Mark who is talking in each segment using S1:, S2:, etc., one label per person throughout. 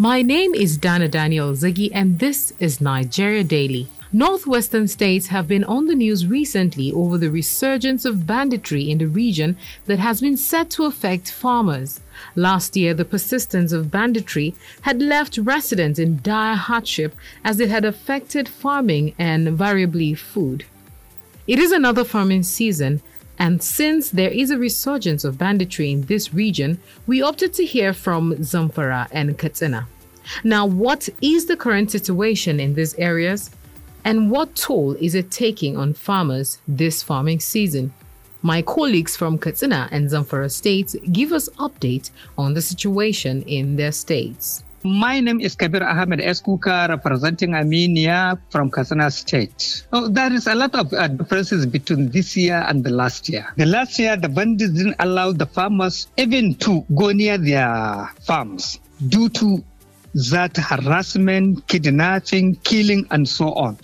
S1: My name is Dana Daniel Ziggy, and this is Nigeria Daily. Northwestern states have been on the news recently over the resurgence of banditry in the region that has been said to affect farmers. Last year, the persistence of banditry had left residents in dire hardship as it had affected farming and variably food. It is another farming season, and since there is a resurgence of banditry in this region, we opted to hear from Zamfara and Katsina. Now, what is the current situation in these areas? And what toll is it taking on farmers this farming season? My colleagues from Katsina and Zamfara states give us update on the situation in their states.
S2: My name is Kabir Ahmed Eskuka, representing Aminiya from Katsina State. Oh, there is a lot of uh, differences between this year and the last year. The last year, the bandits didn't allow the farmers even to go near their farms due to that harassment, kidnapping, killing, and so on.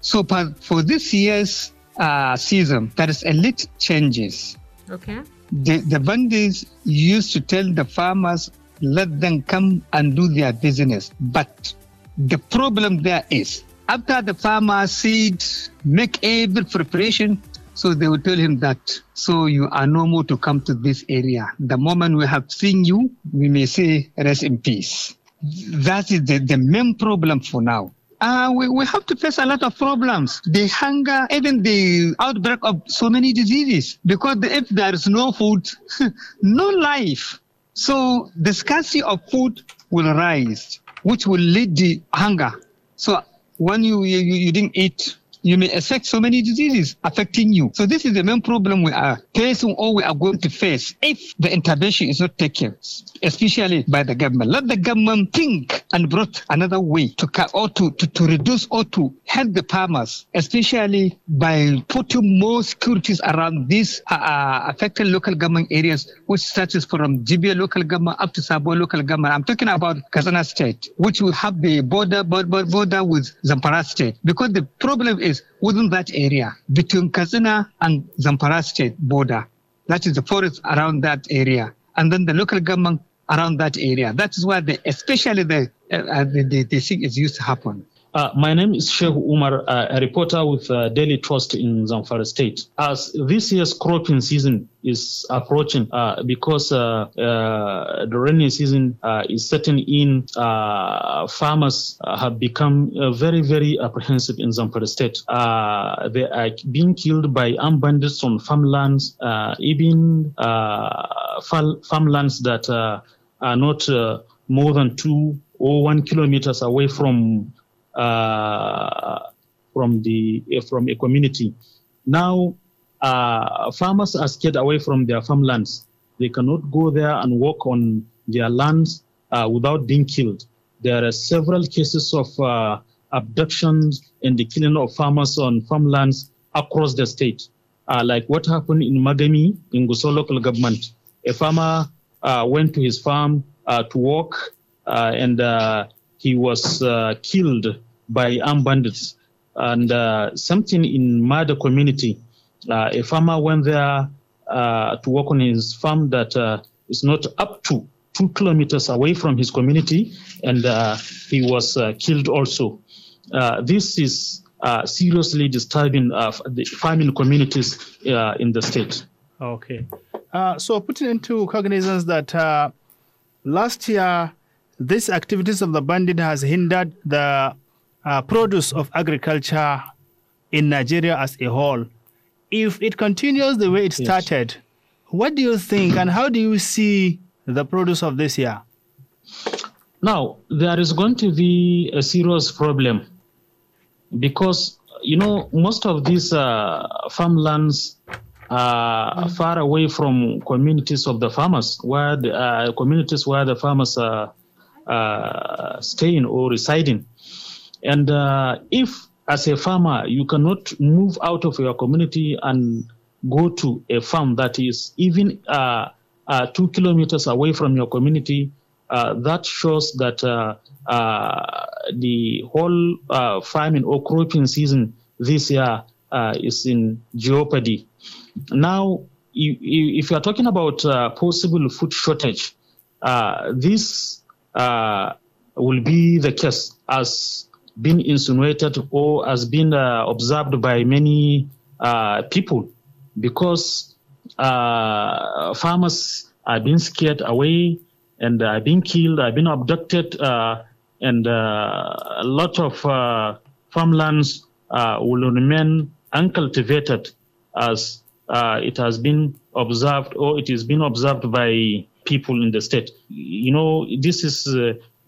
S2: So for, for this year's uh, season, there is a little changes.
S1: Okay.
S2: The, the bandits used to tell the farmers, let them come and do their business. But the problem there is, after the farmer seed, make every preparation, so they will tell him that, so you are no more to come to this area. The moment we have seen you, we may say, rest in peace. That is the, the main problem for now uh, we, we have to face a lot of problems. The hunger, even the outbreak of so many diseases, because if there is no food, no life. So the scarcity of food will rise, which will lead to hunger. So when you, you, you didn't eat you may affect so many diseases affecting you. So this is the main problem we are facing or we are going to face if the intervention is not taken, especially by the government. Let the government think and brought another way to cut or to, to, to reduce or to help the farmers, especially by putting more securities around these uh, uh affected local government areas, which starts from Jibia local government up to Sabo local government. I'm talking about Katsina state, which will have the border, border, border with Zamfara state. Because the problem is within that area between Katsina and Zamfara state border. That is the forest around that area. And then the local government around that area. That is where the, especially the, uh, the, the, the thing is used to happen.
S3: Uh, my name is Shehu Umar, uh, a reporter with uh, Daily Trust in Zamfara State. As this year's cropping season is approaching, uh, because uh, uh, the rainy season is setting in, farmers have become very, very apprehensive in Zamfara State. they are being killed by armed bandits on farmlands, even farmlands that are not more than two or one kilometers away from from the uh, from a community. Now, uh, farmers are scared away from their farmlands. They cannot go there and work on their lands without being killed. There are several cases of abductions and the killing of farmers on farmlands across the state. Uh, like what happened in Magami in Gusau local government. A farmer uh, went to his farm uh, to work and he was killed by armed bandits. And uh, something in Mada community, uh, a farmer went there uh, to work on his farm that uh, is not up to two kilometers away from his community, and uh, he was uh, killed also. this is seriously disturbing the farming communities in the state.
S4: Okay. so putting into cognizance that last year, these activities of the bandit has hindered the uh, produce of agriculture in Nigeria as a whole, if it continues the way it started, yes. what do you think and how do you see the produce of this year?
S3: Now, there is going to be a serious problem because, you know, most of these uh, farmlands are far away from communities of the farmers, where the uh, communities where the farmers are uh, staying or residing. And uh, if, as a farmer, you cannot move out of your community and go to a farm that is even uh, uh, two kilometers away from your community, uh, that shows that uh, uh, the whole farming or cropping season this year is in jeopardy. Now, if you are talking about possible food shortage, this uh, will be the case as been insinuated or has been uh, observed by many uh, people because uh, farmers are being scared away and are being killed, are being abducted, uh, and uh, a lot of farmlands will remain uncultivated as it has been observed or it is being observed by people in the state. You know, this is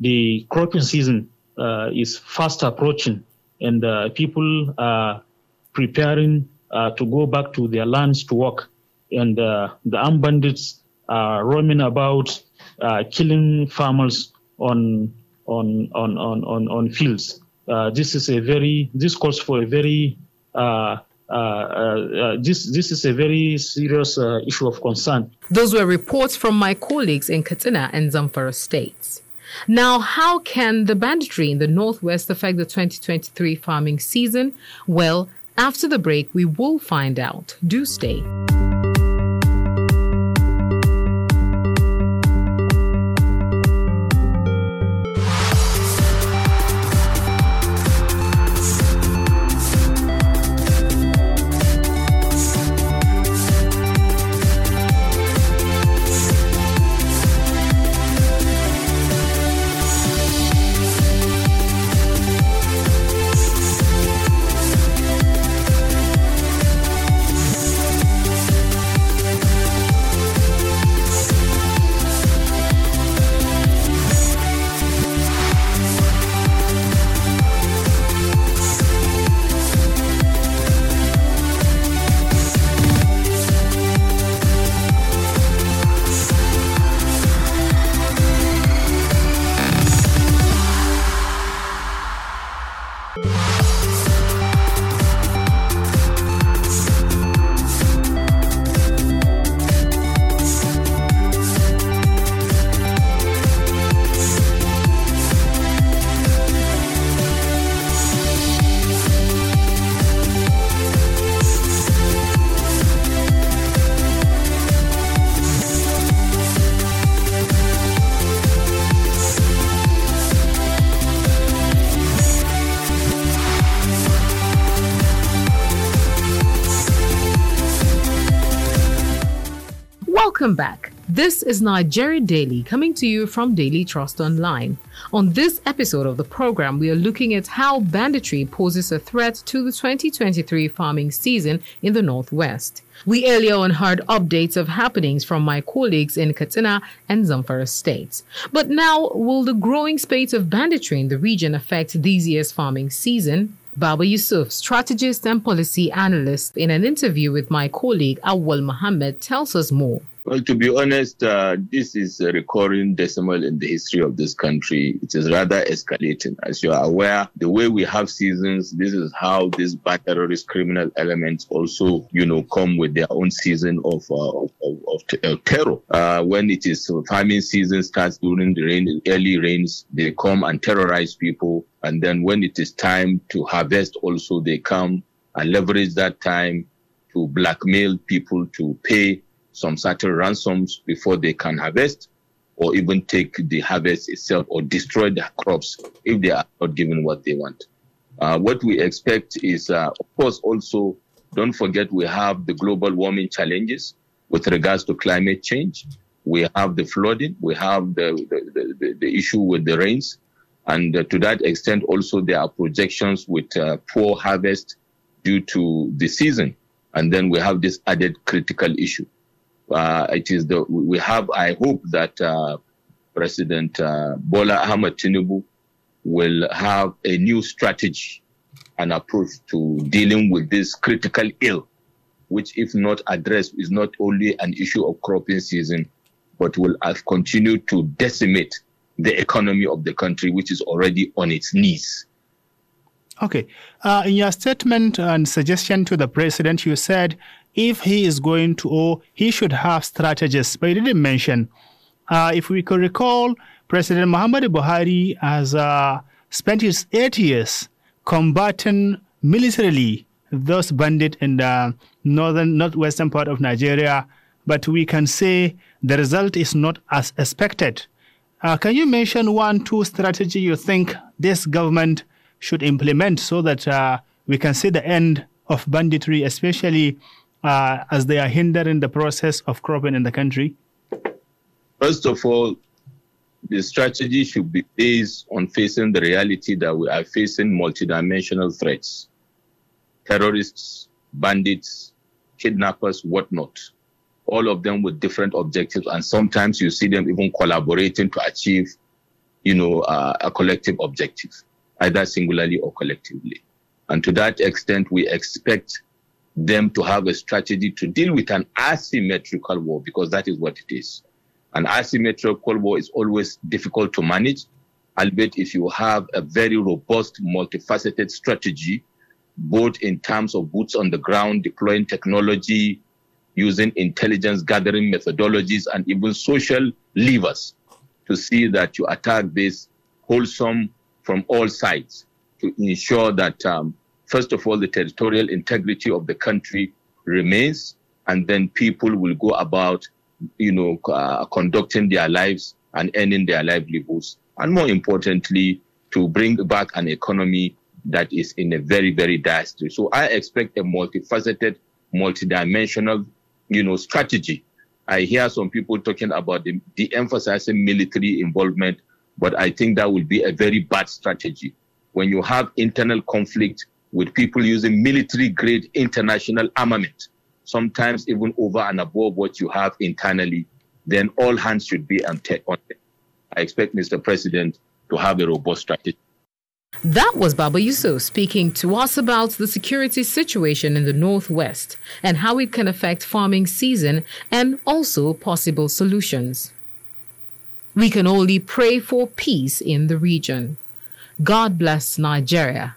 S3: the cropping season uh, is fast approaching, and uh, people are preparing uh, to go back to their lands to work. And the armed bandits are roaming about, killing farmers on on on on on, on fields. this is a very this calls for a very uh, uh, uh, Uh, uh, uh, this this is a very serious issue of concern.
S1: Those were reports from my colleagues in Katsina and Zamfara states. Now, how can the banditry in the Northwest affect the 2023 farming season? Well, after the break, we will find out. Do stay. Welcome back. This is Nigeria Daily coming to you from Daily Trust Online. On this episode of the program, we are looking at how banditry poses a threat to the 2023 farming season in the Northwest. We earlier on heard updates of happenings from my colleagues in Katsina and Zamfara states. But now, will the growing spate of banditry in the region affect this year's farming season? Baba Yusuf, strategist and policy analyst, in an interview with my colleague Awal Muhammad, tells us more.
S5: Well, to be honest, uh, this is a recurring decimal in the history of this country. It is rather escalating. As you are aware, the way we have seasons, this is how these bad terrorist criminal elements also, you know, come with their own season of uh, of, of, of, terror. Uh, when it is farming season starts during the rain, early rains, they come and terrorize people. And then when it is time to harvest, also they come and leverage that time to blackmail people to pay some certain ransoms before they can harvest or even take the harvest itself or destroy the crops if they are not given what they want. Uh, what we expect is, uh, of course, also don't forget we have the global warming challenges with regards to climate change. We have the flooding. We have the, the, the, the issue with the rains. And uh, to that extent, also there are projections with uh, poor harvest due to the season. And then we have this added critical issue uh, it is the we have. I hope that uh, President uh, Bola Ahmed Tinubu will have a new strategy and approach to dealing with this critical ill, which, if not addressed, is not only an issue of cropping season, but will have continued to decimate the economy of the country, which is already on its knees.
S4: Okay. Uh, in your statement and suggestion to the president, you said if he is going to, or he should have strategists, but he didn't mention. Uh, if we could recall, President Muhammad Buhari has uh, spent his eight years combating militarily those bandits in the northern, northwestern part of Nigeria, but we can say the result is not as expected. Uh, can you mention one, two strategy you think this government should implement so that uh, we can see the end of banditry, especially uh, as they are hindering the process of cropping in the country?
S5: First of all, the strategy should be based on facing the reality that we are facing multidimensional threats terrorists, bandits, kidnappers, whatnot. All of them with different objectives, and sometimes you see them even collaborating to achieve, you know, uh, a collective objective, either singularly or collectively. And to that extent, we expect them to have a strategy to deal with an asymmetrical war because that is what it is. An asymmetrical war is always difficult to manage, albeit if you have a very robust, multifaceted strategy, both in terms of boots on the ground, deploying technology, using intelligence gathering methodologies, and even social levers to see that you attack this wholesome from all sides to ensure that um, first of all, the territorial integrity of the country remains, and then people will go about, you know, uh, conducting their lives and earning their livelihoods. And more importantly, to bring back an economy that is in a very, very dire state. So I expect a multifaceted, multidimensional, you know, strategy. I hear some people talking about the de-emphasizing military involvement, but I think that will be a very bad strategy. When you have internal conflict, with people using military grade international armament, sometimes even over and above what you have internally, then all hands should be on deck. I expect Mr. President to have a robust strategy.
S1: That was Baba Yusuf speaking to us about the security situation in the Northwest and how it can affect farming season and also possible solutions. We can only pray for peace in the region. God bless Nigeria.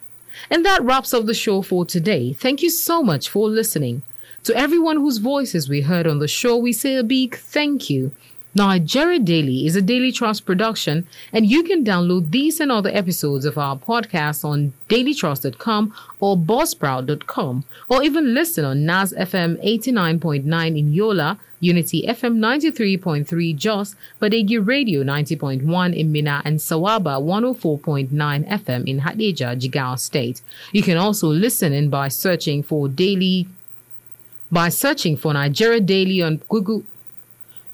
S1: And that wraps up the show for today. Thank you so much for listening. To everyone whose voices we heard on the show, we say a big thank you. Nigeria Daily is a Daily Trust production, and you can download these and other episodes of our podcast on dailytrust.com or buzzsprout.com, or even listen on NAS FM 89.9 in Yola, Unity FM 93.3 Jos, Badeggi Radio 90.1 in Minna, and Sawaba 104.9 FM in Hadejia, Jigawa State. You can also listen in by searching for Daily by searching for Nigeria Daily on Google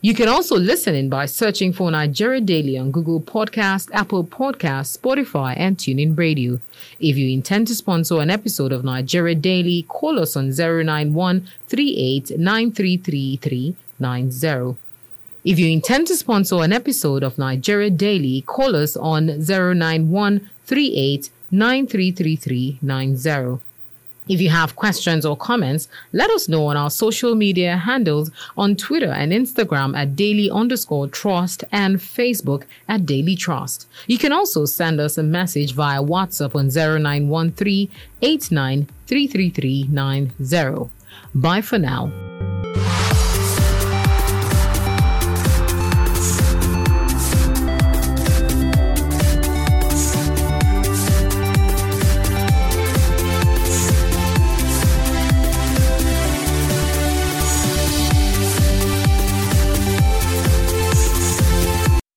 S1: you can also listen in by searching for Nigeria Daily on Google Podcast, Apple Podcast, Spotify, and TuneIn Radio. If you intend to sponsor an episode of Nigeria Daily, call us on 091 If you intend to sponsor an episode of Nigeria Daily, call us on 091 if you have questions or comments, let us know on our social media handles on Twitter and Instagram at daily underscore trust and Facebook at daily trust. You can also send us a message via WhatsApp on 0913 89 Bye for now.